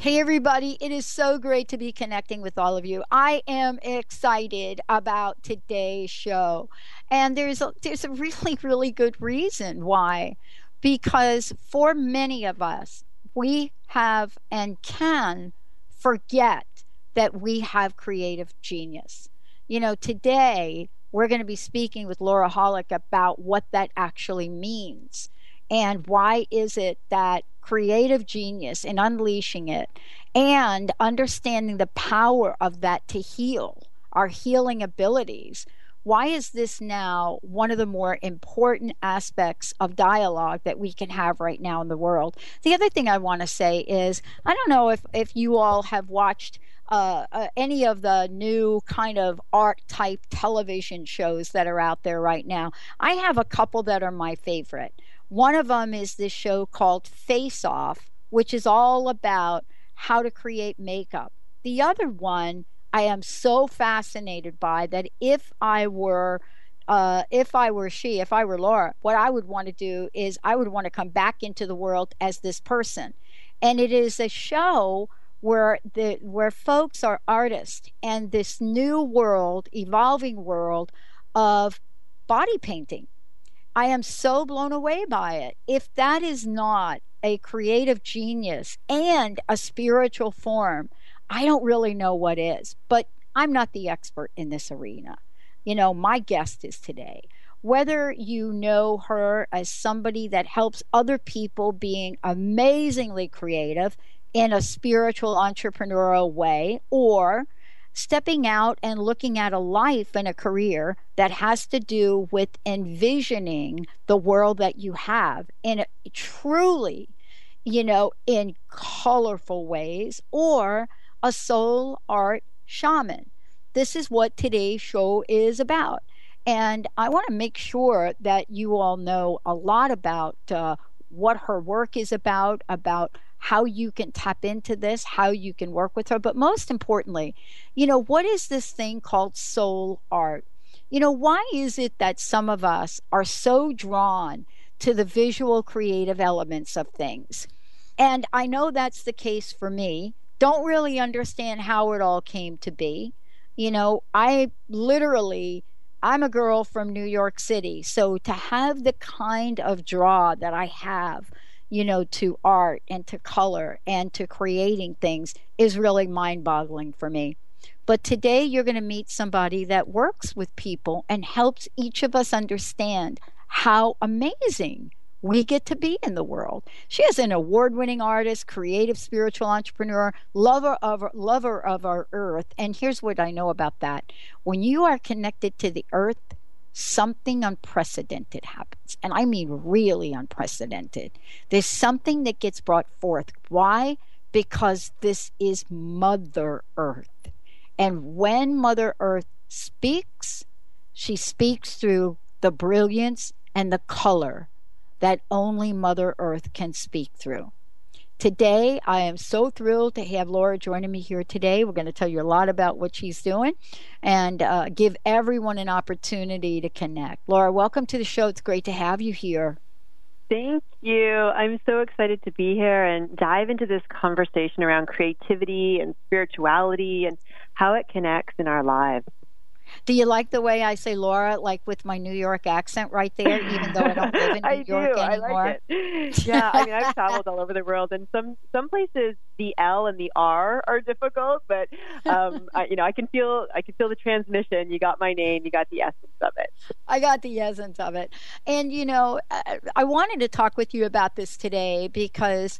Hey, everybody, it is so great to be connecting with all of you. I am excited about today's show. And there's a, there's a really, really good reason why. Because for many of us, we have and can forget that we have creative genius. You know, today we're going to be speaking with Laura Hollick about what that actually means and why is it that creative genius and unleashing it and understanding the power of that to heal our healing abilities why is this now one of the more important aspects of dialogue that we can have right now in the world? The other thing I want to say is I don't know if, if you all have watched uh, uh, any of the new kind of art type television shows that are out there right now. I have a couple that are my favorite. One of them is this show called Face Off, which is all about how to create makeup. The other one I am so fascinated by that if I were uh, if I were she, if I were Laura, what I would want to do is I would want to come back into the world as this person. And it is a show where the where folks are artists and this new world, evolving world of body painting I am so blown away by it. If that is not a creative genius and a spiritual form, I don't really know what is. But I'm not the expert in this arena. You know, my guest is today. Whether you know her as somebody that helps other people being amazingly creative in a spiritual entrepreneurial way, or stepping out and looking at a life and a career that has to do with envisioning the world that you have in a, truly, you know, in colorful ways, or a soul art shaman. This is what today's show is about. And I want to make sure that you all know a lot about uh, what her work is about, about how you can tap into this, how you can work with her. But most importantly, you know, what is this thing called soul art? You know, why is it that some of us are so drawn to the visual creative elements of things? And I know that's the case for me. Don't really understand how it all came to be. You know, I literally I'm a girl from New York City, so to have the kind of draw that I have you know, to art and to color and to creating things is really mind boggling for me. But today you're going to meet somebody that works with people and helps each of us understand how amazing we get to be in the world. She is an award-winning artist, creative spiritual entrepreneur, lover of lover of our earth. And here's what I know about that. When you are connected to the earth, something unprecedented happens. And I mean really unprecedented. There's something that gets brought forth. Why? Because this is Mother Earth. And when Mother Earth speaks, she speaks through the brilliance and the color that only Mother Earth can speak through. Today, I am so thrilled to have Laura joining me here today. We're going to tell you a lot about what she's doing and uh, give everyone an opportunity to connect. Laura, welcome to the show. It's great to have you here. Thank you. I'm so excited to be here and dive into this conversation around creativity and spirituality and how it connects in our lives. Do you like the way I say Laura, like with my New York accent right there, even though I don't live in New I York do. anymore? I like it. Yeah, I mean, I've traveled all over the world, and some some places the L and the R are difficult, but um, I, you know, I can feel I can feel the transmission. You got my name, you got the essence of it. I got the essence of it. And, you know, I, I wanted to talk with you about this today because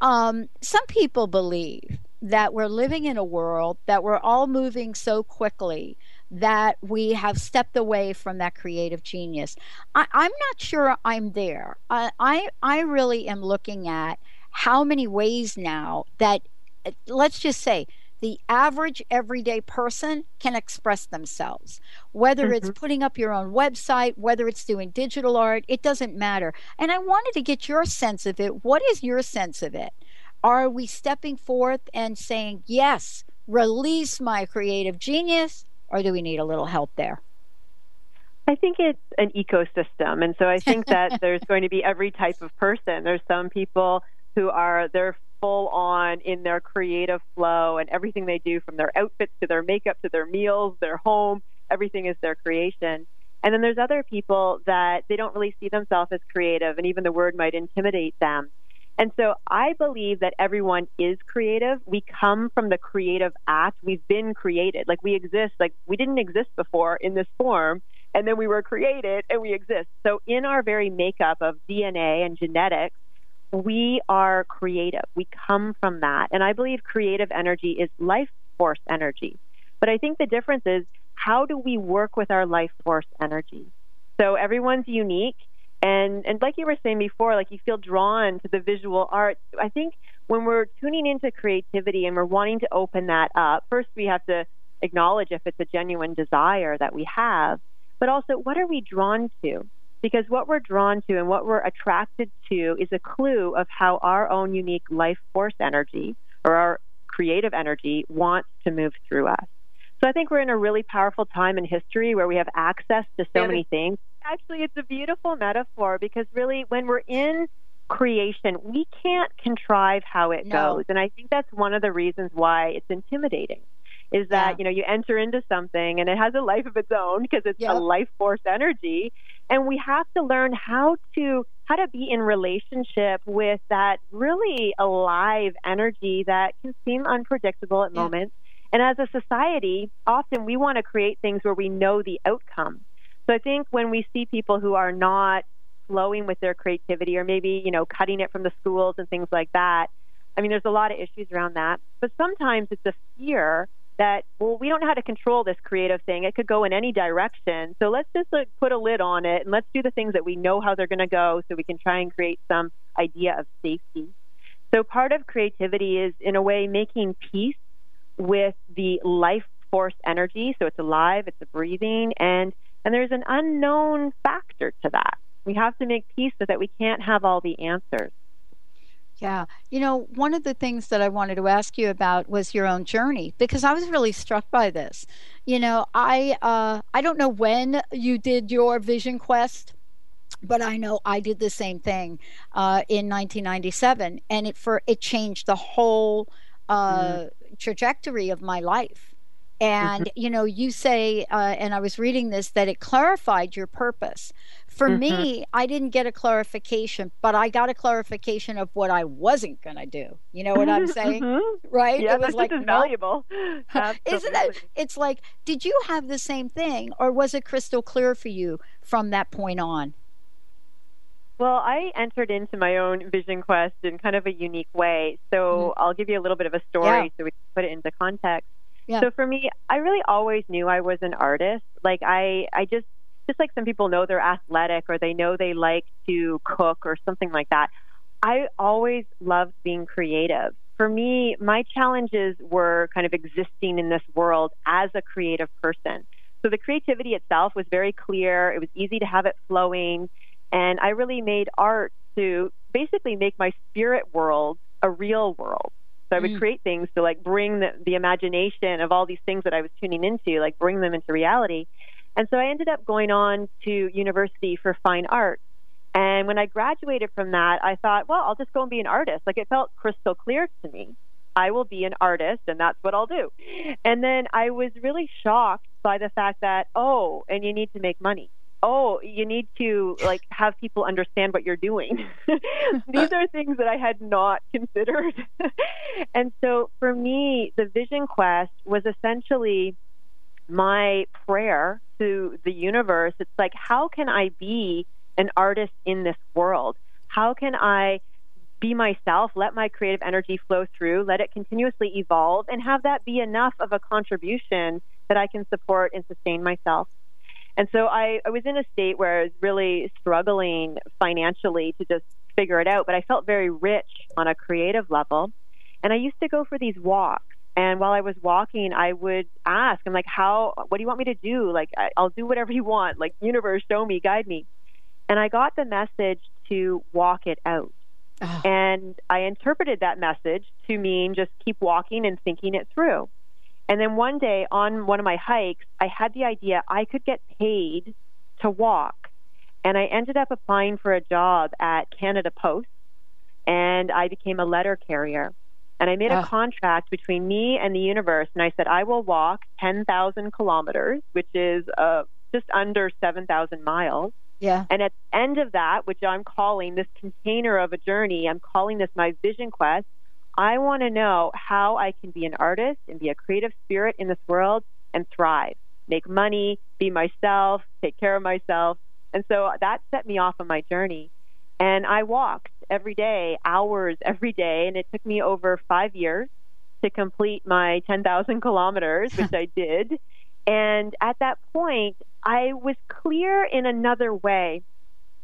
um, some people believe that we're living in a world that we're all moving so quickly that we have stepped away from that creative genius. I, am not sure I'm there. I, I, I really am looking at how many ways now that, let's just say, the average everyday person can express themselves. Whether mm-hmm. it's putting up your own website, whether it's doing digital art, it doesn't matter. And I wanted to get your sense of it. What is your sense of it? Are we stepping forth and saying, yes, release my creative genius, or do we need a little help there? I think it's an ecosystem. And so I think that there's going to be every type of person. There's some people who are, they're full on in their creative flow and everything they do from their outfits to their makeup to their meals, their home, everything is their creation. And then there's other people that they don't really see themselves as creative and even the word might intimidate them. And so I believe that everyone is creative. We come from the creative act. We've been created. Like we exist, like we didn't exist before in this form. And then we were created and we exist. So in our very makeup of DNA and genetics, we are creative. We come from that. And I believe creative energy is life force energy. But I think the difference is how do we work with our life force energy? So everyone's unique. And, and like you were saying before, like you feel drawn to the visual art. I think when we're tuning into creativity and we're wanting to open that up, first we have to acknowledge if it's a genuine desire that we have, but also what are we drawn to? because what we're drawn to and what we're attracted to is a clue of how our own unique life force energy or our creative energy wants to move through us. So I think we're in a really powerful time in history where we have access to so many things. Actually, it's a beautiful metaphor because really when we're in creation, we can't contrive how it no. goes. And I think that's one of the reasons why it's intimidating is that, yeah. you know, you enter into something and it has a life of its own because it's yep. a life force energy and we have to learn how to how to be in relationship with that really alive energy that can seem unpredictable at yeah. moments and as a society often we want to create things where we know the outcome so i think when we see people who are not flowing with their creativity or maybe you know cutting it from the schools and things like that i mean there's a lot of issues around that. But sometimes it's a fear that well we don't know how to control this creative thing. It could go in any direction. So let's just like, put a lid on it and let's do the things that we know how they're going to go so we can try and create some idea of safety. So part of creativity is in a way making peace with the life force energy. So it's alive it's a breathing and and there's an unknown factor to that we have to make peace with that we can't have all the answers yeah. You know, one of the things that I wanted to ask you about was your own journey because I was really struck by this. You know, I uh I don't know when you did your vision quest, but I know I did the same thing uh in 1997 and it for it changed the whole uh mm. trajectory of my life and mm-hmm. you know you say uh, and i was reading this that it clarified your purpose for mm-hmm. me i didn't get a clarification but i got a clarification of what i wasn't going to do you know what i'm saying mm-hmm. right yeah it was like valuable isn't it it's like did you have the same thing or was it crystal clear for you from that point on well, I entered into my own vision quest in kind of a unique way. So mm-hmm. I'll give you a little bit of a story yeah. so we can put it into context. Yeah. So for me, I really always knew I was an artist. Like I, I just, just like some people know they're athletic or they know they like to cook or something like that. I always loved being creative. For me, my challenges were kind of existing in this world as a creative person. So the creativity itself was very clear. It was easy to have it flowing. And I really made art to basically make my spirit world a real world. So I would mm. create things to like bring the, the imagination of all these things that I was tuning into, like bring them into reality. And so I ended up going on to university for fine art. And when I graduated from that, I thought, well, I'll just go and be an artist. Like it felt crystal clear to me. I will be an artist and that's what I'll do. And then I was really shocked by the fact that, oh, and you need to make money. Oh, you need to like have people understand what you're doing. These are things that I had not considered. and so for me, the vision quest was essentially my prayer to the universe. It's like, how can I be an artist in this world? How can I be myself, let my creative energy flow through, let it continuously evolve, and have that be enough of a contribution that I can support and sustain myself. And so I, I was in a state where I was really struggling financially to just figure it out, but I felt very rich on a creative level. And I used to go for these walks. And while I was walking, I would ask, I'm like, how, what do you want me to do? Like, I'll do whatever you want. Like, universe, show me, guide me. And I got the message to walk it out. Oh. And I interpreted that message to mean just keep walking and thinking it through. And then one day on one of my hikes, I had the idea I could get paid to walk. And I ended up applying for a job at Canada Post and I became a letter carrier. And I made a oh. contract between me and the universe. And I said, I will walk 10,000 kilometers, which is uh, just under 7,000 miles. Yeah. And at the end of that, which I'm calling this container of a journey, I'm calling this my vision quest. I want to know how I can be an artist and be a creative spirit in this world and thrive, make money, be myself, take care of myself. And so that set me off on my journey. And I walked every day, hours every day, and it took me over five years to complete my 10,000 kilometers, which I did. And at that point, I was clear in another way.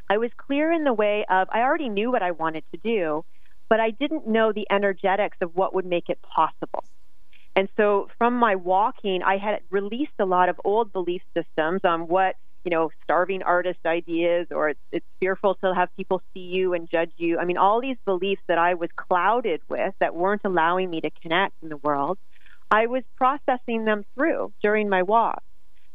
I was clear in the way of I already knew what I wanted to do, but I didn't know the energetics of what would make it possible. And so from my walking, I had released a lot of old belief systems on what, you know, starving artist ideas or it's, it's fearful to have people see you and judge you. I mean, all these beliefs that I was clouded with that weren't allowing me to connect in the world, I was processing them through during my walk.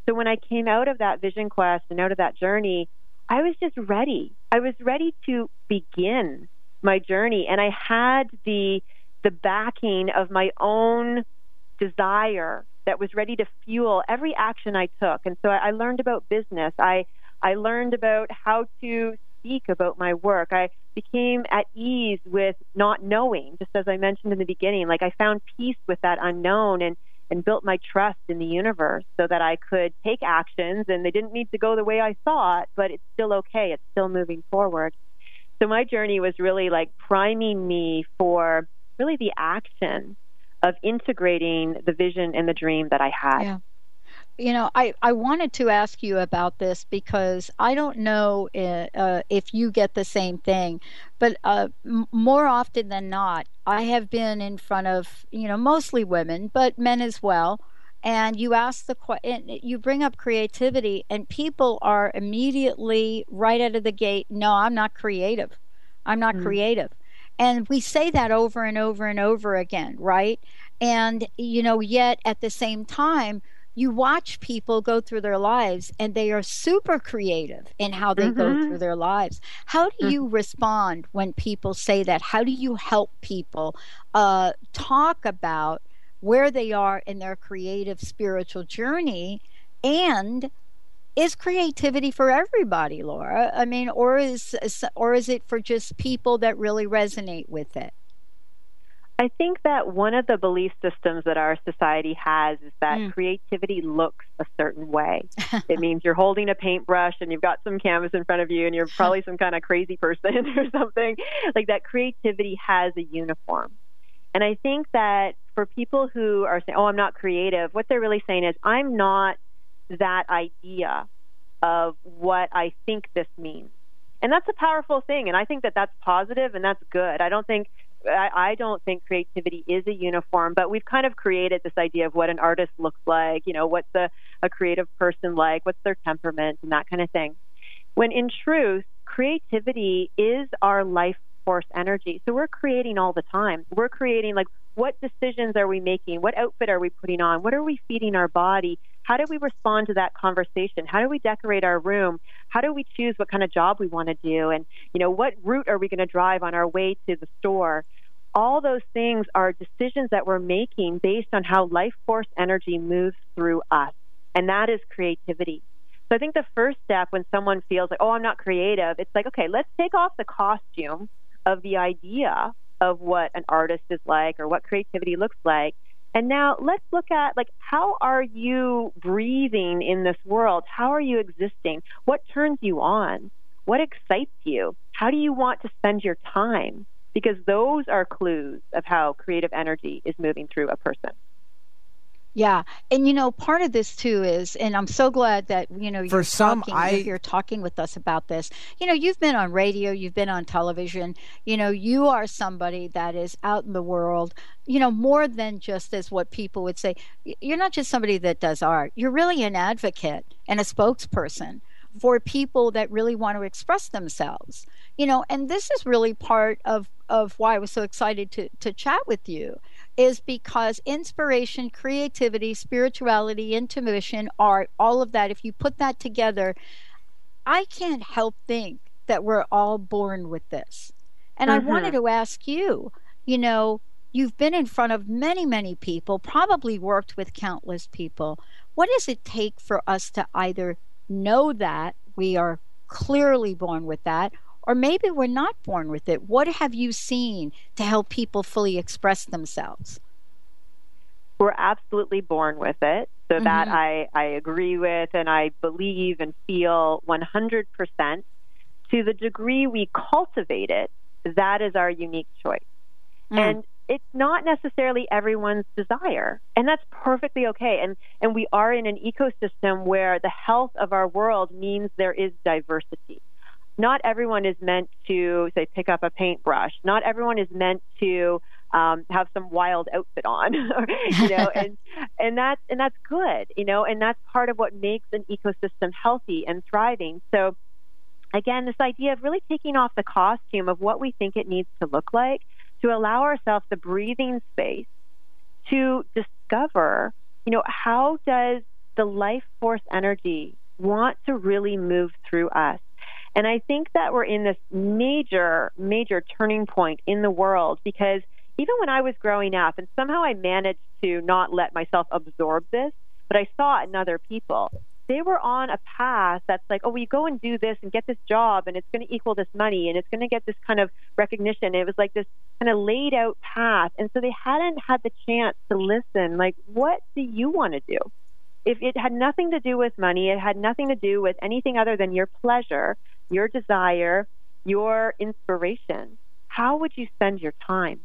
So when I came out of that vision quest and out of that journey, I was just ready. I was ready to begin my journey and I had the the backing of my own desire that was ready to fuel every action I took. And so I, I learned about business. I I learned about how to speak about my work. I became at ease with not knowing, just as I mentioned in the beginning. Like I found peace with that unknown and and built my trust in the universe so that I could take actions and they didn't need to go the way I thought, but it's still okay. It's still moving forward. So my journey was really like priming me for really the action of integrating the vision and the dream that I had. Yeah you know, I, I wanted to ask you about this because I don't know uh, uh, if you get the same thing, but uh, m- more often than not, I have been in front of, you know, mostly women, but men as well. And you ask the question, you bring up creativity, and people are immediately right out of the gate, no, I'm not creative. I'm not mm. creative. And we say that over and over and over again, right? And, you know, yet at the same time, you watch people go through their lives and they are super creative in how they mm-hmm. go through their lives. How do you mm-hmm. respond when people say that? How do you help people uh, talk about where they are in their creative spiritual journey and is creativity for everybody laura i mean or is or is it for just people that really resonate with it I think that one of the belief systems that our society has is that mm. creativity looks a certain way. it means you're holding a paintbrush and you've got some canvas in front of you and you're probably some kind of crazy person or something. Like that creativity has a uniform. And I think that for people who are saying, oh, I'm not creative, what they're really saying is, I'm not that idea of what I think this means. And that's a powerful thing. And I think that that's positive and that's good. I don't think I, don't think creativity is a uniform, but we've kind of created this idea of what an artist looks like, you know, what's a, a creative person like, what's their temperament, and that kind of thing. When in truth, creativity is our life force energy. So we're creating all the time. We're creating like what decisions are we making? What outfit are we putting on? What are we feeding our body? How do we respond to that conversation? How do we decorate our room? How do we choose what kind of job we want to do? And, you know, what route are we going to drive on our way to the store? All those things are decisions that we're making based on how life force energy moves through us. and that is creativity. So I think the first step when someone feels like, oh, I'm not creative, it's like, okay, let's take off the costume of the idea of what an artist is like or what creativity looks like. And now let's look at like how are you breathing in this world? How are you existing? What turns you on? What excites you? How do you want to spend your time? Because those are clues of how creative energy is moving through a person. Yeah, and you know, part of this too is, and I'm so glad that you know you're For some, talking, I- you're here talking with us about this. You know, you've been on radio, you've been on television. You know, you are somebody that is out in the world. You know, more than just as what people would say. You're not just somebody that does art. You're really an advocate and a spokesperson for people that really want to express themselves. You know, and this is really part of of why I was so excited to to chat with you is because inspiration, creativity, spirituality, intuition, art, all of that, if you put that together, I can't help think that we're all born with this. And I mm-hmm. wanted to ask you, you know, you've been in front of many, many people, probably worked with countless people. What does it take for us to either know that we are clearly born with that, or maybe we're not born with it? What have you seen to help people fully express themselves? We're absolutely born with it. So that Mhm. I, I agree with and I believe and feel 100%. To the degree we cultivate it, that is our unique choice. Mm. And it's not necessarily everyone's desire. And that's perfectly okay. And, and we are in an ecosystem where the health of our world means there is diversity. Not everyone is meant to, say, pick up a paintbrush. Not everyone is meant to um, have some wild outfit on, you know, and and that's and that's good, you know, and that's part of what makes an ecosystem healthy and thriving. So, again, this idea of really taking off the costume of what we think it needs to look like to allow ourselves the breathing space to discover, you know, how does the life force energy want to really move through us? And I think that we're in this major, major turning point in the world because even when I was growing up, and somehow I managed to not let myself absorb this, but I saw it in other people. They were on a path that's like, oh, we go and do this and get this job, and it's going to equal this money, and it's going to get this kind of recognition. It was like this kind of laid out path. And so they hadn't had the chance to listen, like, what do you want to do? If it had nothing to do with money, it had nothing to do with anything other than your pleasure, your desire, your inspiration, how would you spend your time?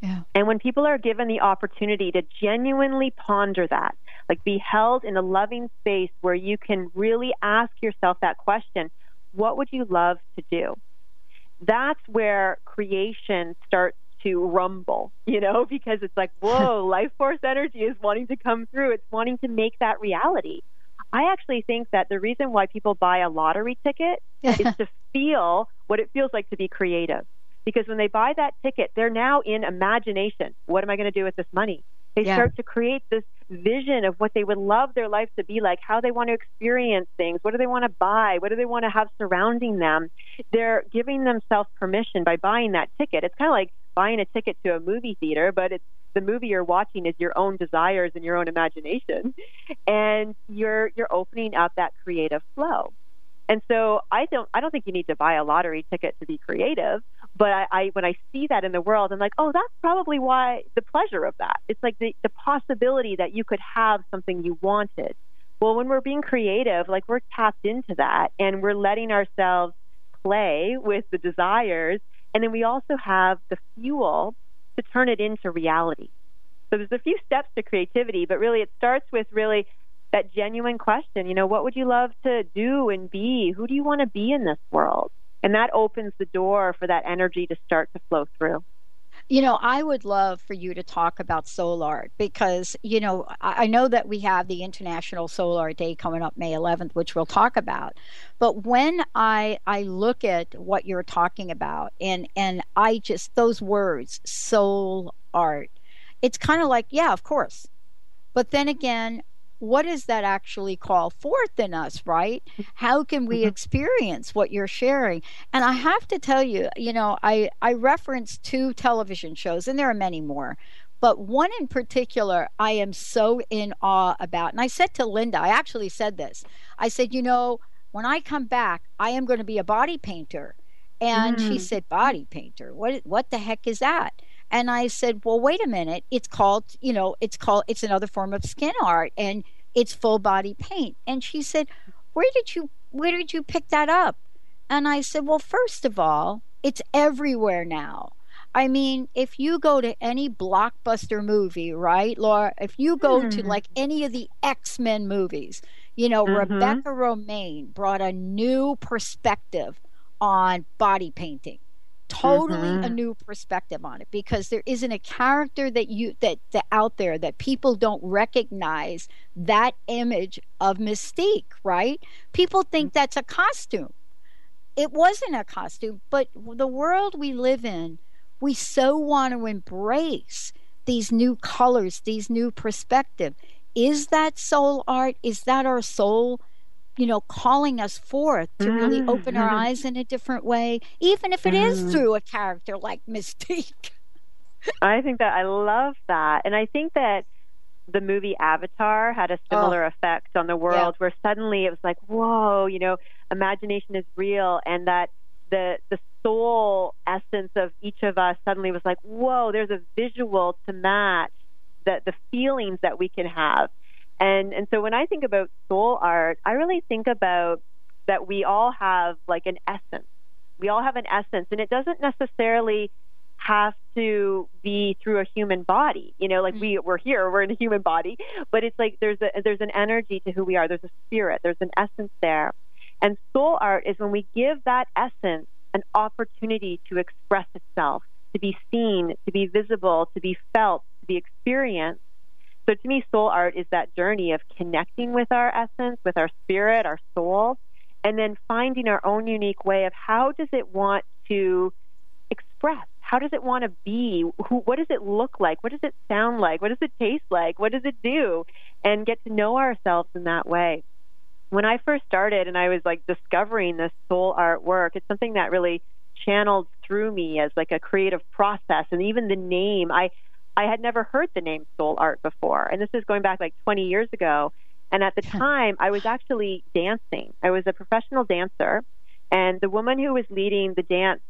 Yeah. And when people are given the opportunity to genuinely ponder that, like be held in a loving space where you can really ask yourself that question, what would you love to do? That's where creation starts to rumble, you know, because it's like, whoa, life force energy is wanting to come through. It's wanting to make that reality. I actually think that the reason why people buy a lottery ticket is to feel what it feels like to be creative. Because when they buy that ticket, they're now in imagination. What am I going to do with this money? They Yeah. start to create this vision of what they would love their life to be like, how they want to experience things, what do they want to buy, what do they want to have surrounding them. They're giving themselves permission by buying that ticket. It's kind of like buying a ticket to a movie theater, but it's the movie you're watching is your own desires and your own imagination, and you're you're opening up that creative flow. And so I don't I don't think you need to buy a lottery ticket to be creative, but I, I when I see that in the world, I'm like, oh, that's probably why the pleasure of that. It's like the, the possibility that you could have something you wanted. Well, when we're being creative, like we're tapped into that and we're letting ourselves play with the desires, and then we also have the fuel to turn it into reality. So there's a few steps to creativity, but really it starts with really that genuine question, you know, what would you love to do and be? Who do you want to be in this world? And that opens the door for that energy to start to flow through. You know, I would love for you to talk about soul art because, you know, I know that we have the International Soul Art Day coming up May 11th, which we'll talk about. But when I I look at what you're talking about and and I just those words, soul art, it's kind of like, yeah, of course. But then again, what does that actually call forth in us, right? How can we Mhm. experience what you're sharing? And I have to tell you, you know, I I referenced two television shows, and there are many more, But one in particular, I am so in awe about. And I said to Linda, I actually said this. I said, you know, when I come back, I am going to be a body painter. And mm. she said, body painter? What, what the heck is that? And I said, well, wait a minute. It's called, you know, it's called, it's another form of skin art and it's full body paint. And she said, where did you, where did you pick that up? And I said, well, first of all, it's everywhere now. I mean, if you go to any blockbuster movie, right, Laura? If you go mm. to like any of the X Men movies, you know, mm-hmm. Rebecca Romijn brought a new perspective on body painting. Totally mm-hmm. a new perspective on it because there isn't a character that you that, that out there that people don't recognize that image of Mystique, right? People think mm. that's a costume. It wasn't a costume, but the world we live in we so want to embrace these new colors, these new perspective. Is that soul art? Is that our soul, you know, calling us forth to mm-hmm. really open our eyes in a different way, even if it mm-hmm. is through a character like Mystique? I think that I love that. And I think that the movie Avatar had a similar oh. effect on the world yeah. where suddenly it was like, whoa, you know, imagination is real and that the the soul essence of each of us suddenly was like, whoa, there's a visual to match the the feelings that we can have. And and so when I think about soul art, I really think about that we all have like an essence. We all have an essence and it doesn't necessarily have to be through a human body. You know, like we mm. we're here, we're in a human body, but it's like there's a there's an energy to who we are. There's a spirit, there's an essence there. And soul art is when we give that essence an opportunity to express itself, to be seen, to be visible, to be felt, to be experienced. So to me, soul art is that journey of connecting with our essence, with our spirit, our soul, and then finding our own unique way of how does it want to express? How does it want to be? Who, what does it look like? What does it sound like? What does it taste like? What does it do? And get to know ourselves in that way when I first started and I was like discovering this soul art work, it's something that really channeled through me as like a creative process. And even the name, I I had never heard the name soul art before. And this is going back like 20 years ago. And at the time, I was actually dancing. I was a professional dancer. And the woman who was leading the dance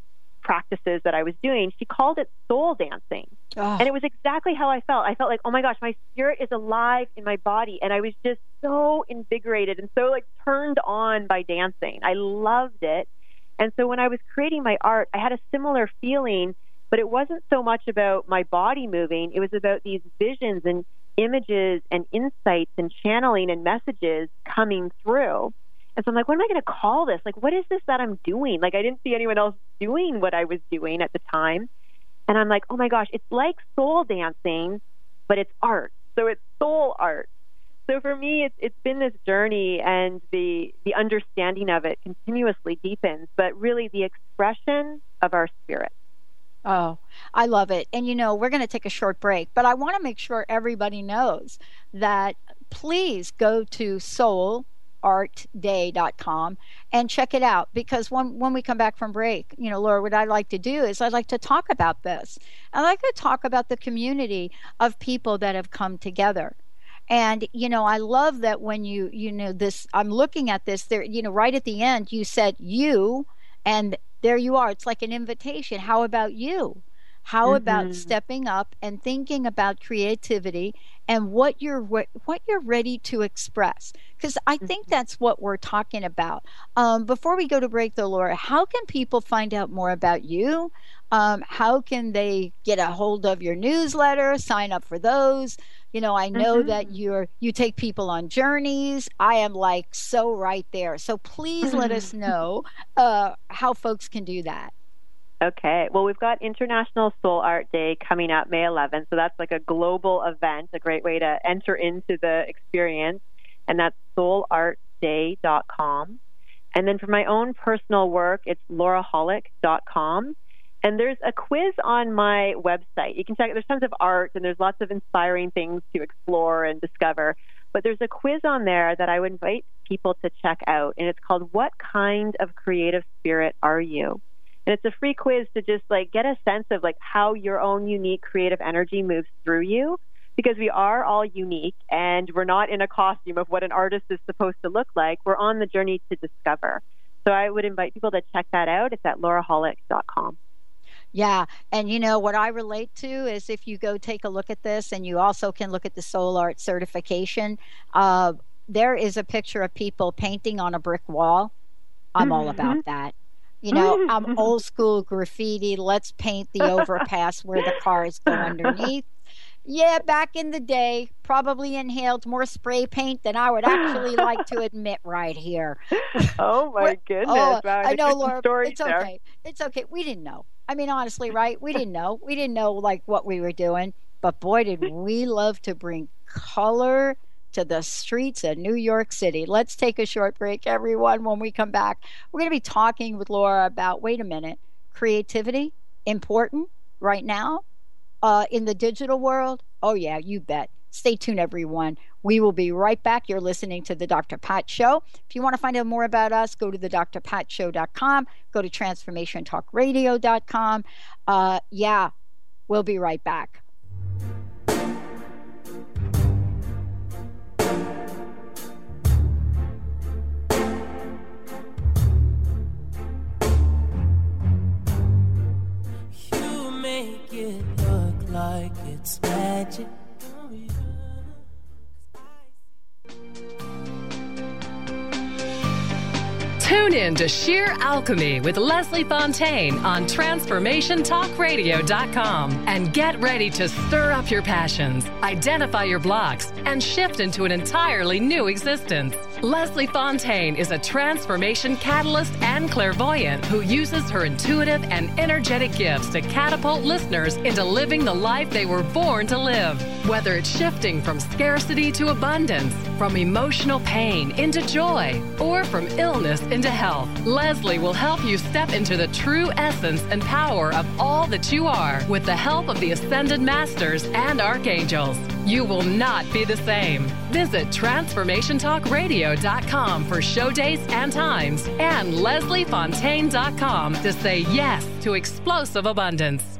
practices that I was doing, she called it soul dancing. Oh. And it was exactly how I felt. I felt like, oh my gosh, my spirit is alive in my body. And I was just so invigorated and so like turned on by dancing. I loved it. And so when I was creating my art, I had a similar feeling, but it wasn't so much about my body moving. It was about these visions and images and insights and channeling and messages coming through. And so I'm like, what am I going to call this? Like, what is this that I'm doing? Like, I didn't see anyone else doing what I was doing at the time. And I'm like, oh my gosh, it's like soul dancing, but it's art. So it's soul art. So for me, it's, it's been this journey, and the the understanding of it continuously deepens. But really, the expression of our spirit. Oh, I love it. And you know, we're going to take a short break, but I want to make sure everybody knows that please go to soul artday.com and check it out because when when we come back from break you know laura what i'd like to do is i'd like to talk about this i'd like to talk about the community of people that have come together and you know i love that when you you know this i'm looking at this there you know right at the end you said you and there you are. It's like an invitation. How about you how mm-hmm. about stepping up and thinking about creativity and what you're what you're ready to express? Because I think mm-hmm. that's what we're talking about. Um, before we go to break, though, Laura, how can people find out more about you? Um, how can they get a hold of your newsletter? Sign up for those. You know, I know mm-hmm. that you're you take people on journeys. I am like so right there. So please let us know uh, how folks can do that. Okay. Well, we've got International Soul Art Day coming up May 11th. So that's like a global event, a great way to enter into the experience. And that's soulartday.com. And then for my own personal work, it's laurahollick.com. And there's a quiz on my website. You can check There's tons of art and there's lots of inspiring things to explore and discover. But there's a quiz on there that I would invite people to check out. And it's called What Kind of Creative Spirit Are You? And it's a free quiz to just like get a sense of like how your own unique creative energy moves through you because we are all unique and we're not in a costume of what an artist is supposed to look like. We're on the journey to discover. So I would invite people to check that out. It's at laurahollick.com. Yeah. And you know what I relate to is if you go take a look at this and you also can look at the soul art certification, uh, there is a picture of people painting on a brick wall. I'm all about mm-hmm. that. You know, I'm old school graffiti. Let's paint the overpass where the cars go underneath. Yeah, back in the day, probably inhaled more spray paint than I would actually like to admit right here. Oh my goodness! Oh, wow, I know, Laura. It's there. okay. It's okay. We didn't know. I mean, honestly, right? We didn't know. We didn't know like what we were doing. But boy, did we love to bring color to the streets of New York City. Let's take a short break, everyone. When we come back, we're going to be talking with Laura about wait a minute, creativity important right now uh, in the digital world? Oh, yeah, you bet. Stay tuned, everyone. We will be right back. You're listening to The Dr. Pat Show. If you want to find out more about us, go to thedrpatshow.com, go to transformationtalkradio.com. Uh, yeah, we'll be right back. Tune in to Sheer Alchemy with Leslie Fontaine on TransformationTalkRadio.com and get ready to stir up your passions, identify your blocks, and shift into an entirely new existence. Leslie Fontaine is a transformation catalyst and clairvoyant who uses her intuitive and energetic gifts to catapult listeners into living the life they were born to live. Whether it's shifting from scarcity to abundance, from emotional pain into joy, or from illness into health, Leslie will help you step into the true essence and power of all that you are with the help of the Ascended Masters and Archangels. You will not be the same. Visit TransformationTalkRadio.com for show dates and times and LeslieFontaine.com to say yes to explosive abundance.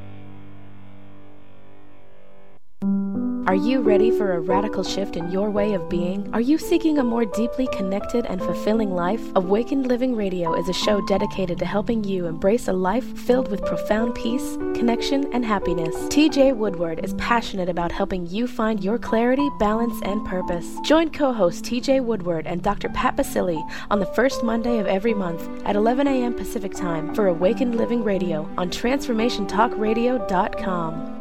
Are you ready for a radical shift in your way of being? Are you seeking a more deeply connected and fulfilling life? Awakened Living Radio is a show dedicated to helping you embrace a life filled with profound peace, connection, and happiness. TJ Woodward is passionate about helping you find your clarity, balance, and purpose. Join co host TJ Woodward and Dr. Pat Baccili on the first Monday of every month at 11 a.m. Pacific Time for Awakened Living Radio on TransformationTalkRadio.com.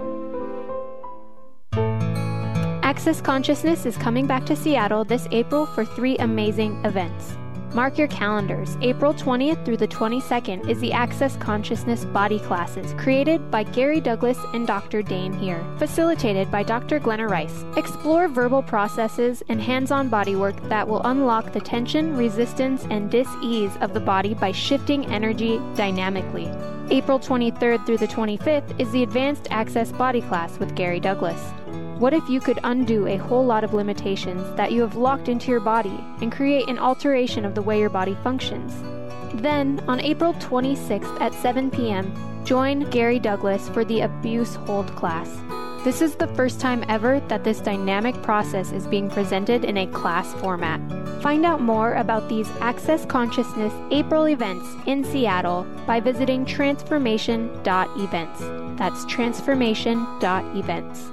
Access Consciousness is coming back to Seattle this April for three amazing events. Mark your calendars. April 20th through the 22nd is the Access Consciousness Body Classes, created by Gary Douglas and Dr. Dane Heer, facilitated by Dr. Glenna Rice. Explore verbal processes and hands on bodywork that will unlock the tension, resistance, and dis ease of the body by shifting energy dynamically. April 23rd through the 25th is the Advanced Access Body Class with Gary Douglas. What if you could undo a whole lot of limitations that you have locked into your body and create an alteration of the way your body functions? Then, on April 26th at 7 p.m., join Gary Douglas for the Abuse Hold class. This is the first time ever that this dynamic process is being presented in a class format. Find out more about these Access Consciousness April events in Seattle by visiting transformation.events. That's transformation.events.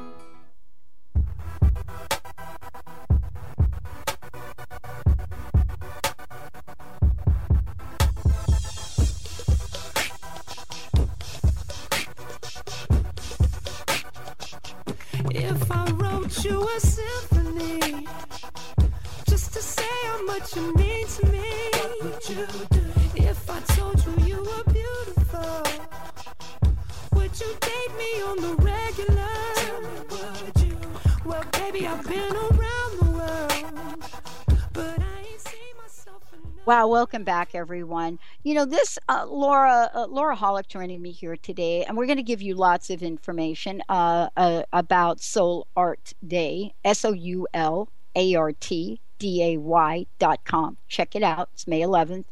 Wow, welcome back, everyone. You know, this uh, Laura uh, Laura Hollick joining me here today, and we're going to give you lots of information uh, uh about Soul Art Day, S O U L A R T D A Y dot com. Check it out. It's May 11th,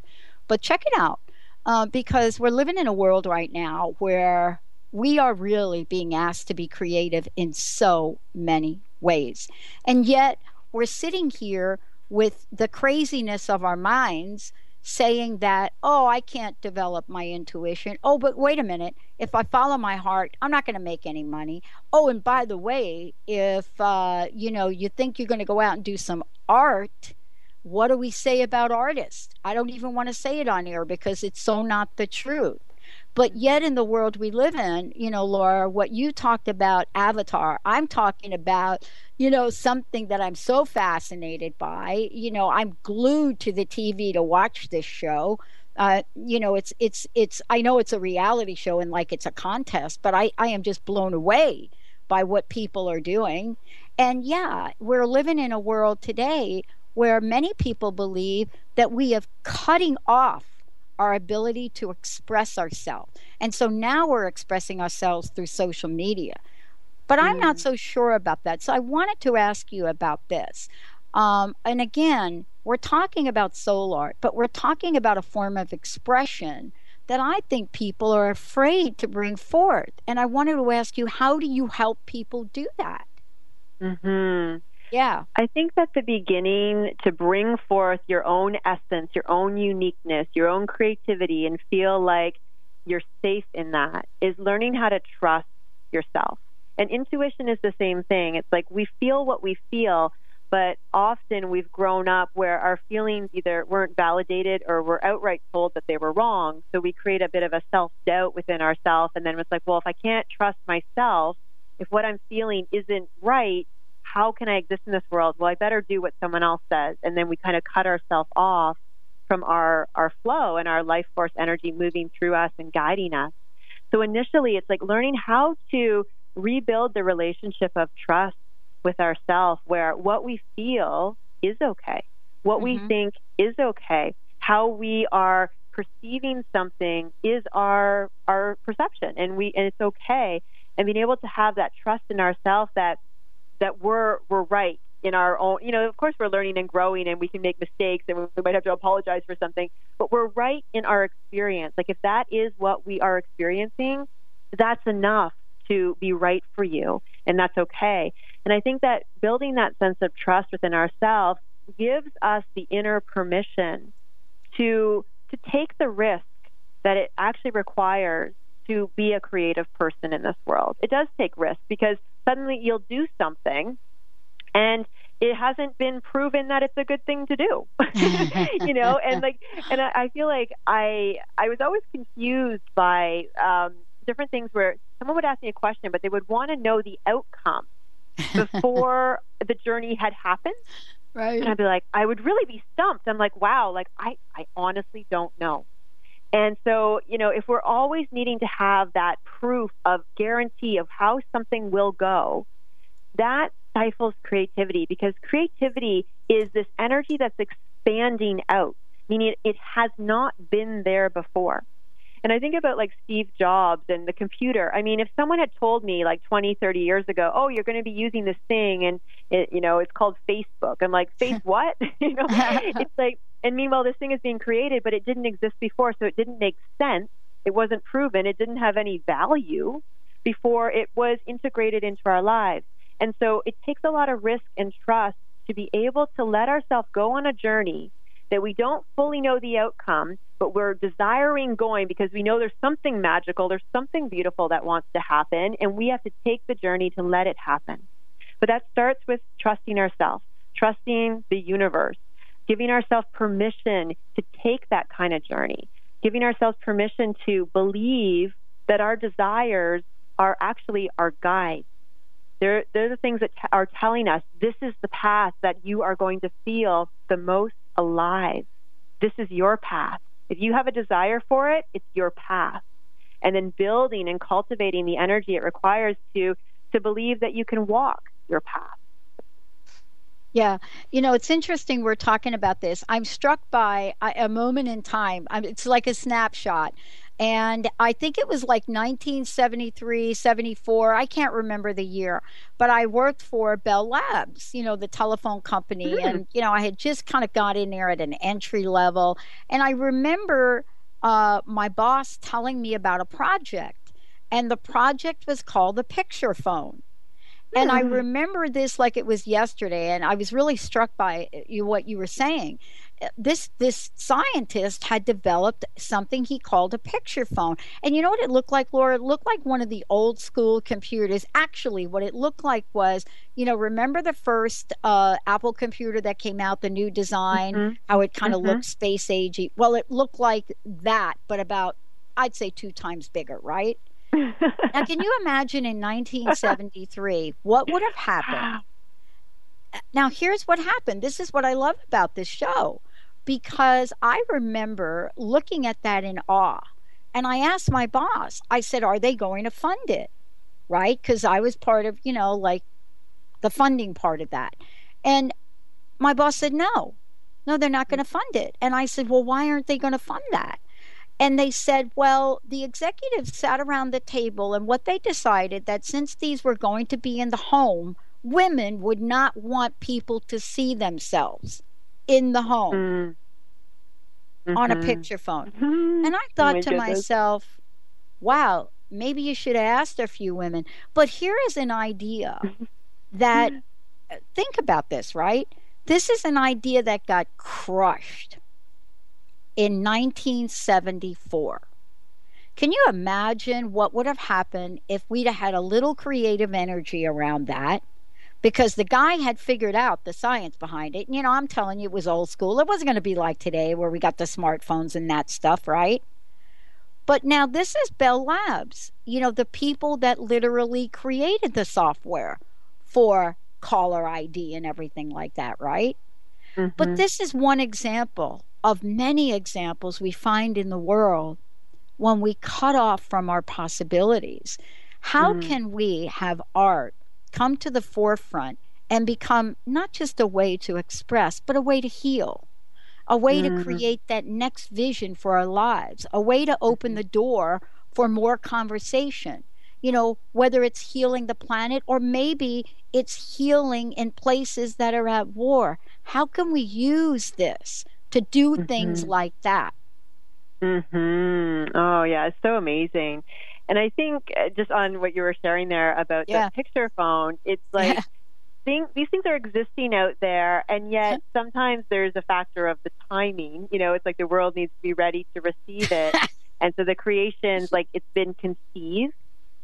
but check it out. uh, because we're living in a world right now where we are really being asked to be creative in so many ways. And yet, we're sitting here with the craziness of our minds saying that, oh, I can't develop my intuition. Oh, but wait a minute. If I follow my heart, I'm not going to make any money. Oh, and by the way, if, uh, you know, you think you're going to go out and do some art, what do we say about artists? I don't even want to say it on air because it's so not the truth. But yet, in the world we live in, you know, Laura, what you talked about, Avatar, I'm talking about, you know, something that I'm so fascinated by. You know, I'm glued to the TV to watch this show. Uh, you know, it's it's it's. I know it's a reality show and like it's a contest, but I I am just blown away by what people are doing. And yeah, we're living in a world today where many people believe that we have cutting off our ability to express ourselves. And so now we're expressing ourselves through social media. But I'm not so sure about that. So I wanted to ask you about this. Um, and again, we're talking about soul art, but we're talking about a form of expression that I think people are afraid to bring forth. And I wanted to ask you, how do you help people do that? Mhm. Yeah. I think that the beginning to bring forth your own essence, your own uniqueness, your own creativity, and feel like you're safe in that is learning how to trust yourself. And intuition is the same thing. It's like we feel what we feel, but often we've grown up where our feelings either weren't validated or we're outright told that they were wrong. So we create a bit of a self doubt within ourselves. And then it's like, well, if I can't trust myself, if what I'm feeling isn't right, how can I exist in this world? Well, I better do what someone else says. And then we kind of cut ourselves off from our, our flow and our life force energy moving through us and guiding us. So initially, it's like learning how to rebuild the relationship of trust with ourselves where what we feel is okay, what we mm-hmm. think is okay, how we are perceiving something is our our perception and we and it's okay and being able to have that trust in ourselves that that we're we're right in our own you know of course we're learning and growing and we can make mistakes and we might have to apologize for something but we're right in our experience. Like if that is what we are experiencing that's enough to be right for you and that's okay. And i think that building that sense of trust within ourselves gives us the inner permission to to take the risk that it actually requires to be a creative person in this world. It does take risk because suddenly you'll do something and it hasn't been proven that it's a good thing to do. you know, and like and I, I feel like I I was always confused by um different things where someone would ask me a question but they would want to know the outcome before the journey had happened. Right. And I'd be like, I would really be stumped. I'm like, wow, like I, I honestly don't know. And so, you know, if we're always needing to have that proof of guarantee of how something will go, that stifles creativity because creativity is this energy that's expanding out, meaning it has not been there before. And I think about like Steve Jobs and the computer. I mean, if someone had told me like 20, 30 years ago, oh, you're going to be using this thing and it, you know, it's called Facebook. I'm like, face what? you know, it's like, and meanwhile, this thing is being created, but it didn't exist before. So it didn't make sense. It wasn't proven. It didn't have any value before it was integrated into our lives. And so it takes a lot of risk and trust to be able to let ourselves go on a journey that we don't fully know the outcome, but we're desiring going because we know there's something magical, there's something beautiful that wants to happen, and we have to take the journey to let it happen. But that starts with trusting ourselves, trusting the universe, giving ourselves permission to take that kind of journey, giving ourselves permission to believe that our desires are actually our guides. They're, they're the things that t- are telling us this is the path that you are going to feel the most alive. This is your path. If you have a desire for it, it's your path. And then building and cultivating the energy it requires to to believe that you can walk your path. Yeah, you know, it's interesting we're talking about this. I'm struck by a, moment in time. It's like a snapshot. And I think it was like 1973, 74. I can't remember the year, but I worked for Bell Labs, you know, the telephone company. Mm. And, you know, I had just kind of got in there at an entry level. And I remember uh, my boss telling me about a project, and the project was called the Picture Phone. And I remember this like it was yesterday, and I was really struck by uh, you what you were saying. This this scientist had developed something he called a picture phone, and you know what it looked like, Laura? It looked like one of the old school computers. Actually, what it looked like was, you know, remember the first uh, Apple computer that came out, the new design, Mhm. how it kind of Mhm. looked space agey. Well, it looked like that, but about I'd say two times bigger, right? Now, can you imagine in 1973 what would have happened? Now, here's what happened. This is what I love about this show because I remember looking at that in awe. And I asked my boss, I said, Are they going to fund it? Right? Because I was part of, you know, like the funding part of that. And my boss said, No, no, they're not going to fund it. And I said, Well, why aren't they going to fund that? And they said, well, the executives sat around the table and what they decided that since these were going to be in the home, women would not want people to see themselves in the home Mm. on a Mhm. picture phone. Mhm. And I Oh thought my to goodness. myself, wow, maybe you should have asked a few women. But here is an idea that, uh, think about this, right? This is an idea that got crushed in 1974. Can you imagine what would have happened if we'd have had a little creative energy around that? Because the guy had figured out the science behind it. And, you know, I'm telling you, it was old school. It wasn't going to be like today where we got the smartphones and that stuff, right? But now this is Bell Labs, you know, the people that literally created the software for caller ID and everything like that, right? But Mhm. this is one example of many examples we find in the world when we cut off from our possibilities. How Mm. can we have art come to the forefront and become not just a way to express, but a way to heal? A way to Mm. create that next vision for our lives, a way to open the door for more conversation. You know, whether it's healing the planet or maybe it's healing in places that are at war. How can we use this to do things Mhm. like that? hmm Oh, yeah, it's so amazing. And I think uh, just on what you were sharing there about Yeah. the picture phone, it's like Yeah. thing, these things are existing out there, and yet sometimes there's a factor of the timing. You know, it's like the world needs to be ready to receive it, and so the creations, like it's been conceived,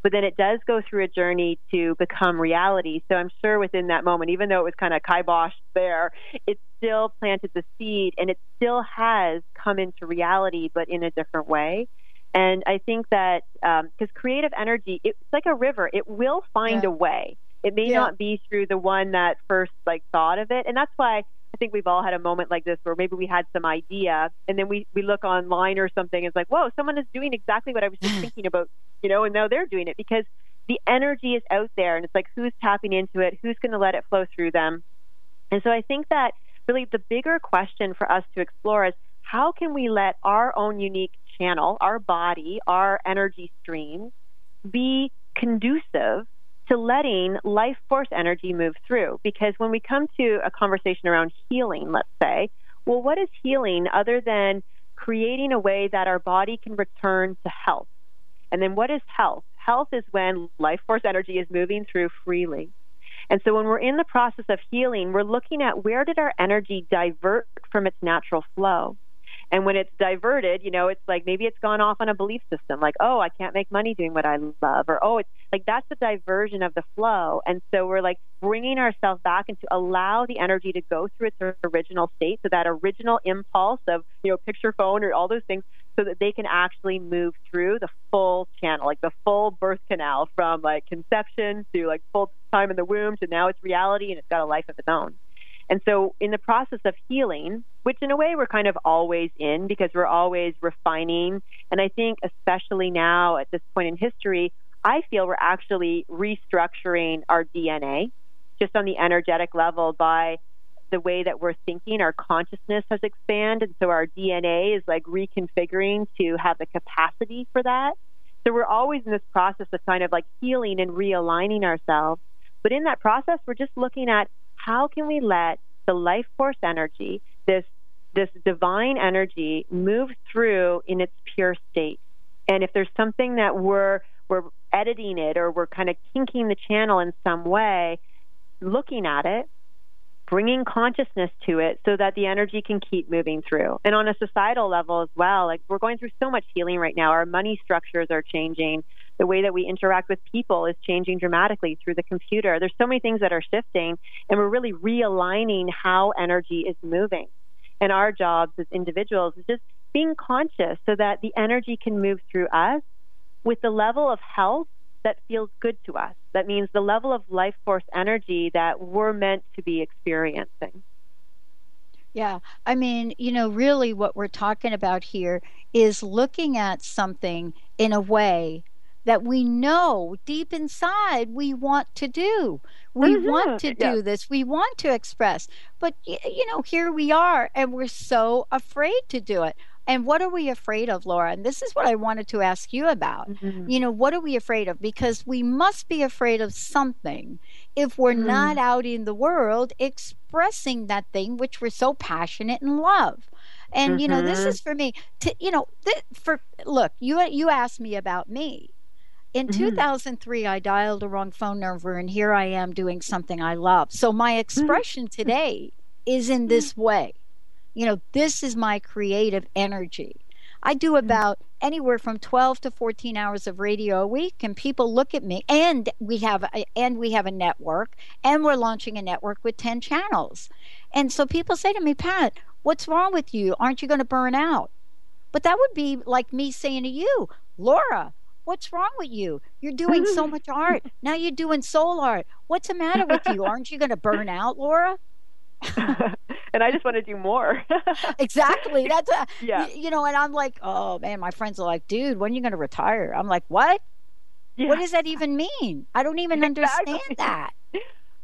but then it does go through a journey to become reality. So I'm sure within that moment, even though it was kind of kiboshed there, it still planted the seed, and it still has come into reality, but in a different way. And I think that um, because creative energy, it's like a river; it will find Yeah. a way. It may Yeah. not be through the one that first like thought of it, and that's why I think we've all had a moment like this where maybe we had some idea, and then we we look online or something, and it's like, whoa, someone is doing exactly what I was just mm. thinking about, you know, and now they're doing it because the energy is out there, and it's like who's tapping into it, who's going to let it flow through them, and so I think that really the bigger question for us to explore is how can we let our own unique channel, our body, our energy streams be conducive to letting life force energy move through. Because when we come to a conversation around healing, let's say, well, what is healing other than creating a way that our body can return to health? And then what is health? Health is when life force energy is moving through freely. And so when we're in the process of healing, we're looking at where did our energy divert from its natural flow? And when it's diverted, you know, it's like maybe it's gone off on a belief system, like, oh, I can't make money doing what I love, or oh, it's like that's the diversion of the flow. And so we're like bringing ourselves back and to allow the energy to go through its original state, so that original impulse of, you know, picture phone or all those things, so that they can actually move through the full channel, like the full birth canal from like conception to like full time in the womb to now it's reality and it's got a life of its own. And so, in the process of healing, which in a way we're kind of always in because we're always refining, and I think especially now at this point in history, I feel we're actually restructuring our DNA just on the energetic level by the way that we're thinking. Our consciousness has expanded, and so our DNA is like reconfiguring to have the capacity for that. So, we're always in this process of kind of like healing and realigning ourselves. But in that process, we're just looking at how can we let the life force energy, this this divine energy move through in its pure state. And if there's something that we're we're editing it or we're kind of kinking the channel in some way, looking at it, bringing consciousness to it so that the energy can keep moving through. And on a societal level as well, like we're going through so much healing right now. Our money structures are changing. The way that we interact with people is changing dramatically through the computer. There's so many things that are shifting, and we're really realigning how energy is moving. And our jobs as individuals is just being conscious so that the energy can move through us with the level of health that feels good to us. That means the level of life force energy that we're meant to be experiencing. Yeah, I mean, you know, really what we're talking about here is looking at something in a way that we know deep inside we want to do. We mm-hmm. want to do yeah. this. We want to express. But, you know, here we are and we're so afraid to do it. And what are we afraid of, Laura? And this is what I wanted to ask you about. Mm-hmm. You know, what are we afraid of? Because we must be afraid of something if we're mm-hmm. not out in the world expressing that thing which we're so passionate and love. And you know, this mm-hmm. is for me. To you know, th- for look, you you asked me about me. In mm-hmm. 2003, I dialed a wrong phone number, and here I am doing something I love. So my mm-hmm. expression today is in this way. You know, this is my creative energy. I do mm-hmm. about anywhere from 12 to 14 hours of radio a week and people look at me and we have a, and we have a network and we're launching a network with 10 channels. And so people say to me, "Pat, what's wrong with you? Aren't you going to burn out?" But that would be like me saying to you, "Laura, what's wrong with you? You're doing so much art. Now you're doing soul art. What's the matter with you? Aren't you going to burn out, Laura?" and I just want to do more. exactly. That's a, yeah. You know, and I'm like, oh man, my friends are like, dude, when are you going to retire? I'm like, what? Yeah. What does that even mean? I don't even exactly. understand that.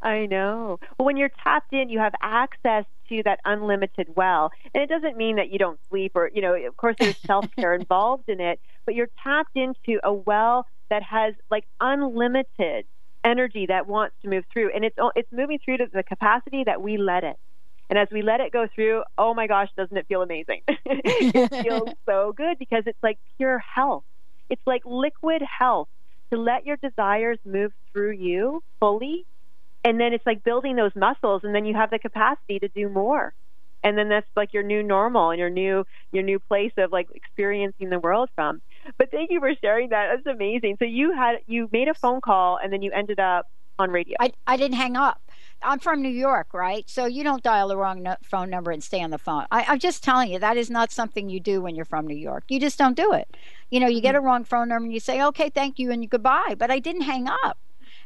I know. Well, when you're tapped in, you have access to that unlimited well. And it doesn't mean that you don't sleep or, you know, of course there's self care involved in it, but you're tapped into a well that has like unlimited energy that wants to move through, and it's it's moving through to the capacity that we let it. And as we let it go through, oh my gosh, doesn't it feel amazing? it feels so good because it's like pure health. It's like liquid health to let your desires move through you fully. And then it's like building those muscles, and then you have the capacity to do more. And then that's like your new normal and your new your new place of like experiencing the world from. But thank you for sharing that. That's amazing. So you had you made a phone call and then you ended up on radio. I I didn't hang up. I'm from New York, right? So you don't dial the wrong no- phone number and stay on the phone. I, am just telling you that is not something you do when you're from New York. You just don't do it. You know, you get a mm-hmm. wrong phone number and you say, "Okay, thank you," and you goodbye. But I didn't hang up,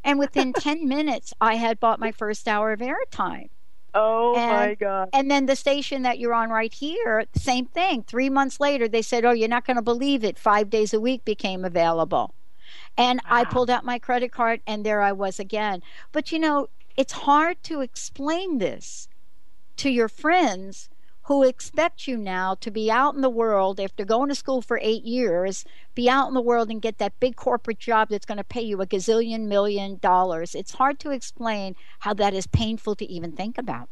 and within ten minutes, I had bought my first hour of airtime. Oh and, my God. And then the station that you're on right here, same thing. Three months later, they said, Oh, you're not going to believe it. Five days a week became available. And wow. I pulled out my credit card, and there I was again. But you know, it's hard to explain this to your friends who expect you now to be out in the world after going to school for eight years, be out in the world and get that big corporate job that's going to pay you a gazillion million dollars. It's hard to explain how that is painful to even think about.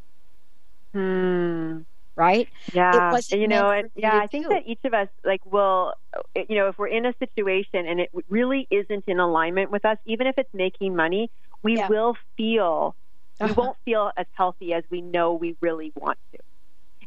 Hmm. Right? Yeah. you know, and yeah, I think do. that each of us, like, will, you know, if we're in a situation and it really isn't in alignment with us, even if it's making money, we yeah. will feel, we uh-huh. won't feel as healthy as we know we really want to.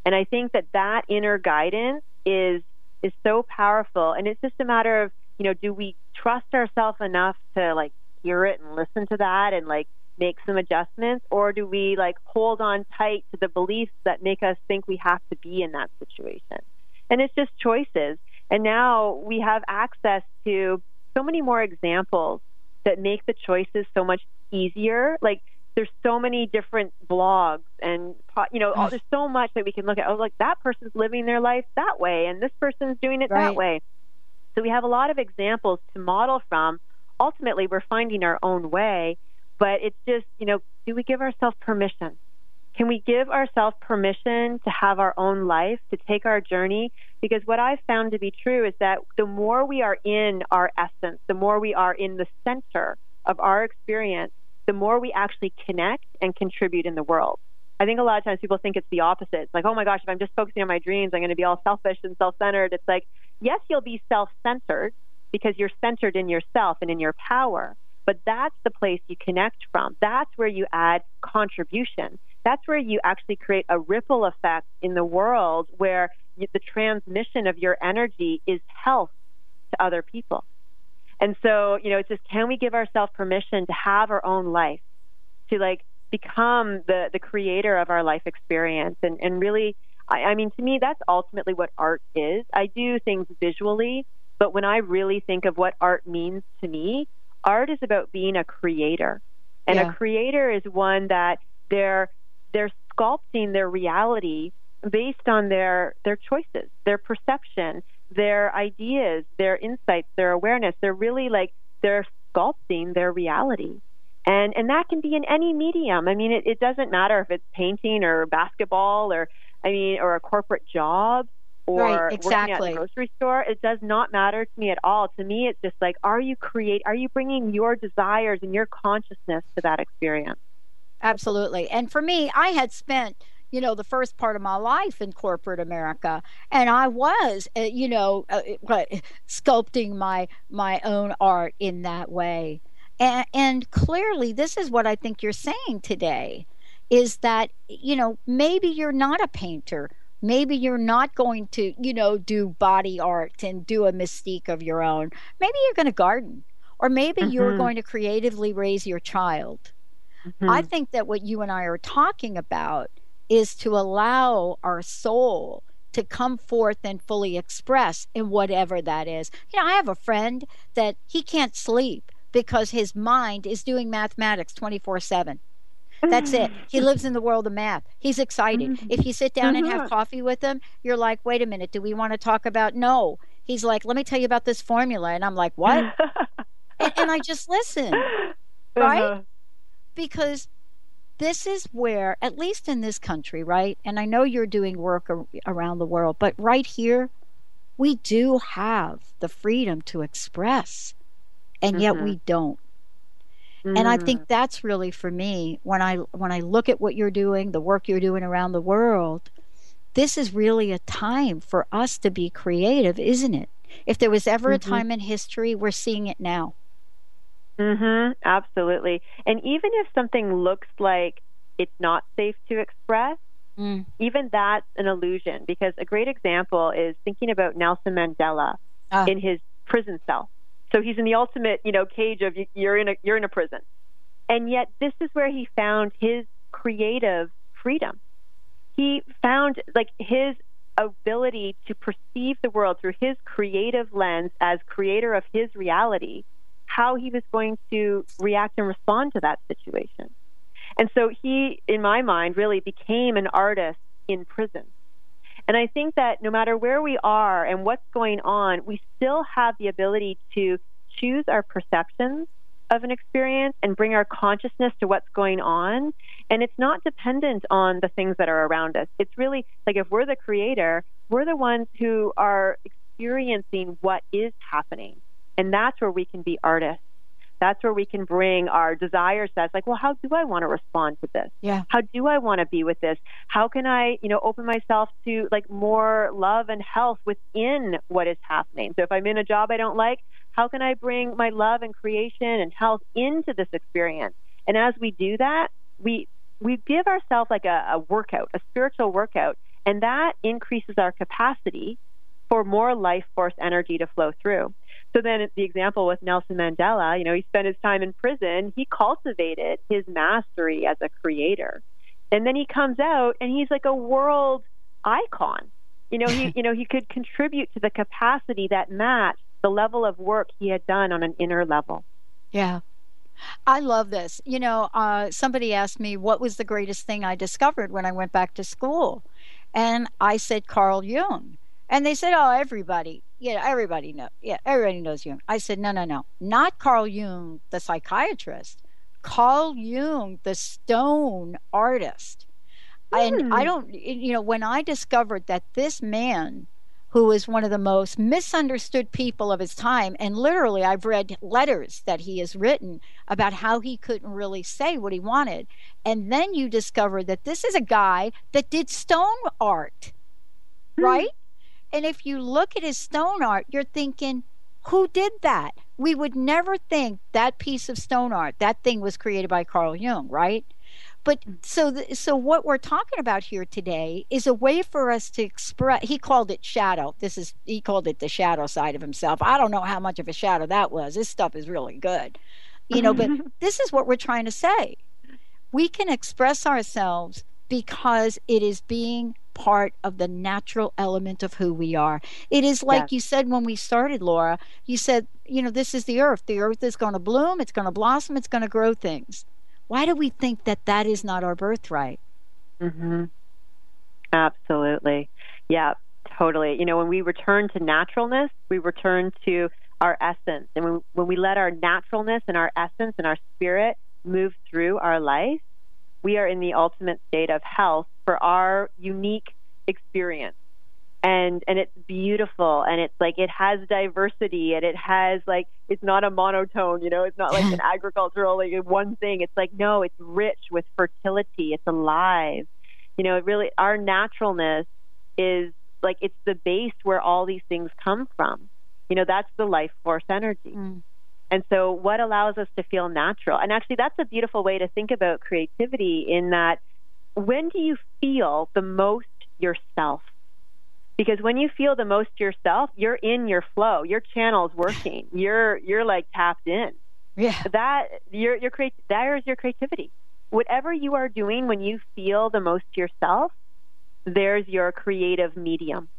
And I think that that inner guidance is is so powerful. And it's just a matter of, you know, do we trust ourselves enough to like hear it and listen to that and like make some adjustments or do we like hold on tight to the beliefs that make us think we have to be in that situation? And it's just choices. And now we have access to so many more examples that make the choices so much easier. Like there's so many different blogs and you know all, mm. there's so much that we can look at. Oh like that person's living their life that way and this person's doing it right. that way. So we have a lot of examples to model from. Ultimately we're finding our own way but it's just you know do we give ourselves permission? Can we give ourselves permission to have our own life to take our journey? Because what i've found to be true is that the more we are in our essence the more we are in the center of our experience the more we actually connect and contribute in the world. I think a lot of times people think it's the opposite. It's like, oh my gosh, if I'm just focusing on my dreams, I'm going to be all selfish and self centered. It's like, yes, you'll be self centered because you're centered in yourself and in your power. But that's the place you connect from. That's where you add contribution. That's where you actually create a ripple effect in the world where the transmission of your energy is health to other people. And so, you know, it's just can we give ourselves permission to have our own life, to like become the, the creator of our life experience and, and really I, I mean to me that's ultimately what art is. I do things visually, but when I really think of what art means to me, art is about being a creator. And yeah. a creator is one that they're they're sculpting their reality based on their their choices, their perception, their ideas, their insights, their awareness. They're really like they're sculpting their reality. And and that can be in any medium. I mean, it, it doesn't matter if it's painting or basketball or I mean, or a corporate job or right, exactly. working at a grocery store. It does not matter to me at all. To me, it's just like, are you create? Are you bringing your desires and your consciousness to that experience? Absolutely. And for me, I had spent you know the first part of my life in corporate america and i was uh, you know uh, sculpting my my own art in that way and, and clearly this is what i think you're saying today is that you know maybe you're not a painter maybe you're not going to you know do body art and do a mystique of your own maybe you're going to garden or maybe mm-hmm. you're going to creatively raise your child mm-hmm. i think that what you and i are talking about is to allow our soul to come forth and fully express in whatever that is. You know, I have a friend that he can't sleep because his mind is doing mathematics 24 7. That's it. He lives in the world of math. He's excited. Mm-hmm. If you sit down and have mm-hmm. coffee with him, you're like, wait a minute, do we want to talk about? No. He's like, let me tell you about this formula. And I'm like, what? and, and, I just listen, right? Uh-huh. Because this is where, at least in this country, right? And I know you're doing work ar- around the world, but right here, we do have the freedom to express, and mm-hmm. yet we don't. Mm-hmm. And I think mm. that's really for me when I when I look at what you're doing, the work you're doing around the world. This is really a time for us to be creative, isn't it? If there was ever mm-hmm. a time in history, we're seeing it now. Mhm. Absolutely. And even if something looks like it's not safe to express, mm. even that's an illusion because a great example is thinking about Nelson Mandela ah. in his prison cell. So he's in the ultimate, you know, cage of you're in a you're in a prison. And yet this is where he found his creative freedom. He found like his ability to perceive the world through his creative lens as creator of his reality how he was going to react and respond to that situation. And so he, in my mind, really became an artist in prison. And I think that no matter where we are and what's going on, we still have the ability to choose our perceptions of an experience and bring our consciousness to what's going on. And it's not dependent on the things that are around us. It's really like if we're the creator, we're the ones who are experiencing what is happening. And that's where we can be artists. That's where we can bring our desires. That's like, well, how do I want to respond to this? Yeah. How do I want to be with this? How can I, you know, open myself to like more love and health within what is happening? So if I'm in a job I don't like, how can I bring my love and creation and health into this experience? And as we do that, we we give ourselves like a, a workout, a spiritual workout, and that increases our capacity for more life force energy to flow through. So then the example with Nelson Mandela, you know, he spent his time in prison. He cultivated his mastery as a creator. And then he comes out and he's like a world icon. You know, he you know, he could contribute to the capacity that matched the level of work he had done on an inner level. Yeah. I love this. You know, uh, somebody asked me what was the greatest thing I discovered when I went back to school. And I said Carl Jung. And they said, "Oh, everybody, yeah, everybody knows. Yeah, everybody knows Jung." I said, "No, no, no, not Carl Jung, the psychiatrist. Carl Jung, the stone artist." Mm. And I hmm. don't, you know, when I discovered that this man who was one of the most misunderstood people of his time. And literally, I've read letters that he has written about how he couldn't really say what he wanted. And then you discover that this is a guy that did stone art, Hmm. right? And if you look at his stone art, you're thinking, who did that? We would never think that piece of stone art, that thing was created by Carl Jung, right? But mm. so, th- so what we're talking about here today is a way for us to express. He called it shadow. This is he called it the shadow side of himself. I don't know how much of a shadow that was. This stuff is really good, you know. but this is what we're trying to say. We can express ourselves because it is being part of the natural element of who we are. It is like Yes. you said when we started, Laura. You said, you know, this is the earth. The earth is going to bloom. It's going to blossom. It's going to grow things. Why do we think that that is not our birthright? hmm Absolutely. Yeah, totally. You know, when we return to naturalness, we return to our essence. And when, when we let our naturalness and our essence and our spirit move through our life, we are in the ultimate state of health for our unique experience. And and it's beautiful and it's like it has diversity and it has like it's not a monotone, you know, it's not like an agricultural like one thing. It's like no, it's rich with fertility, it's alive you know, it really our naturalness is like it's the base where all these things come from. You know, that's the life force energy. Mm. And so what allows us to feel natural? And actually that's a beautiful way to think about creativity in that when do you feel the most yourself? Because when you feel the most yourself, you're in your flow. Your channel's working. You're you're like tapped in Yeah. that your your create there's your creativity. Whatever you are doing when you feel the most yourself, there's your creative medium.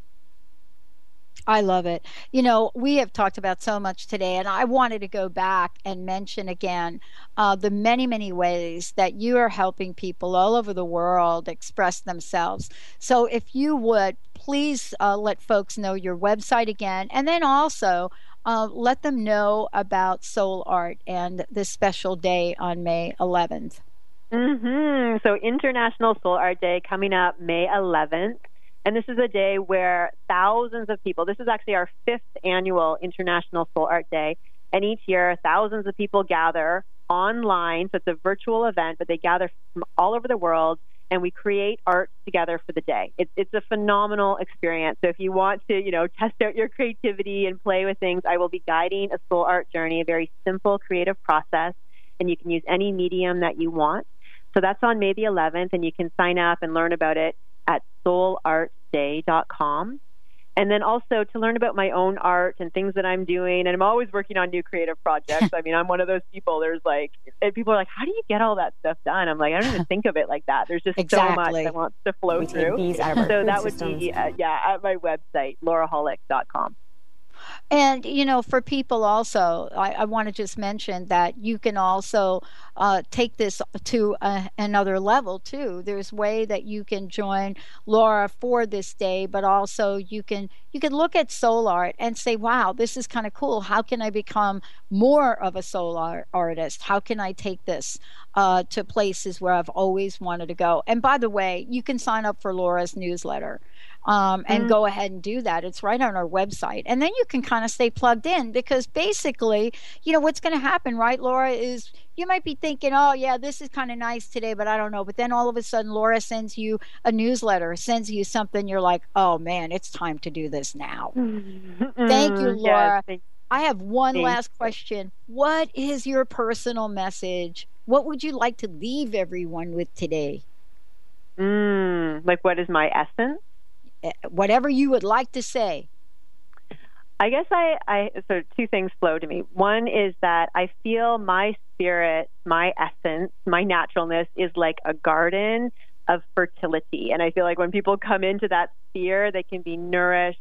I love it. You know, we have talked about so much today, and I wanted to go back and mention again uh, the many, many ways that you are helping people all over the world express themselves. So, if you would please uh, let folks know your website again, and then also uh, let them know about Soul Art and this special day on May 11th. Mm-hmm. So International Soul Art Day coming up May 11th. And this is a day where thousands of people, this is actually our fifth annual International Soul Art Day. And each year, thousands of people gather online. So it's a virtual event, but they gather from all over the world and we create art together for the day. It's, it's a phenomenal experience. So if you want to, you know, test out your creativity and play with things, I will be guiding a soul art journey, a very simple creative process. And you can use any medium that you want. So that's on May the 11th, and you can sign up and learn about it at soulartday.com. And then also to learn about my own art and things that I'm doing. And I'm always working on new creative projects. I mean, I'm one of those people. There's like, and people are like, how do you get all that stuff done? I'm like, I don't even think of it like that. There's just so much Exactly. that wants to flow We through. these out of our So that would systems. be, uh, yeah, at my website, laurahollick.com. And, you know, for people also, I, I want to just mention that you can also uh, take this to another level too. There's way that you can join Laura for this day, but also you can you can look at soul art and say, "Wow, this is kind of cool. How can I become more of a soul art artist? How can I take this uh, to places where I've always wanted to go?" And by the way, you can sign up for Laura's newsletter um, and go ahead and do that. It's right on our website. And then you can kind of stay plugged in because basically, you know, what's going to happen, right, Laura, is you might be thinking, oh, yeah, this is kind of nice today, but I don't know. But then all of a sudden, Laura sends you a newsletter, sends you something. You're like, oh, man, it's time to do this now. Thank you, Mm, yes, Laura. I have one last question. What is your personal message? What would you like to leave everyone with today? Mm, like, what is my essence? Whatever you would like to say. I guess I, I so two things flow to me. One is that I feel my spirit, my essence, my naturalness is like a garden of fertility. And I feel like when people come into that sphere, they can be nourished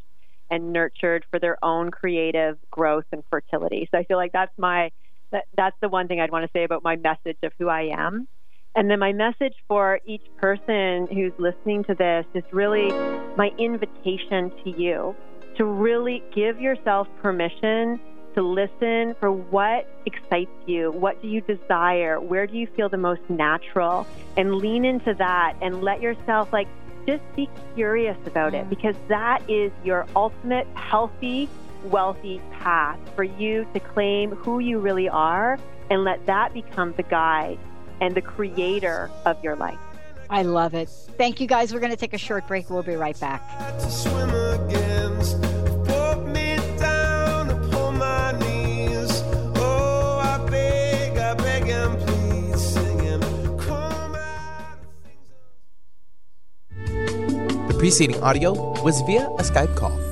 and nurtured for their own creative growth and fertility. So I feel like that's my that, that's the one thing I'd want to say about my message of who I am. And then my message for each person who's listening to this is really my invitation to you to really give yourself permission to listen for what excites you, what do you desire, where do you feel the most natural, and lean into that and let yourself like just be curious about it because that is your ultimate healthy, wealthy path for you to claim who you really are and let that become the guide and the creator of your life. I love it. Thank you guys. We're going to take a short break. We'll be right back. The preceding audio was via a Skype call.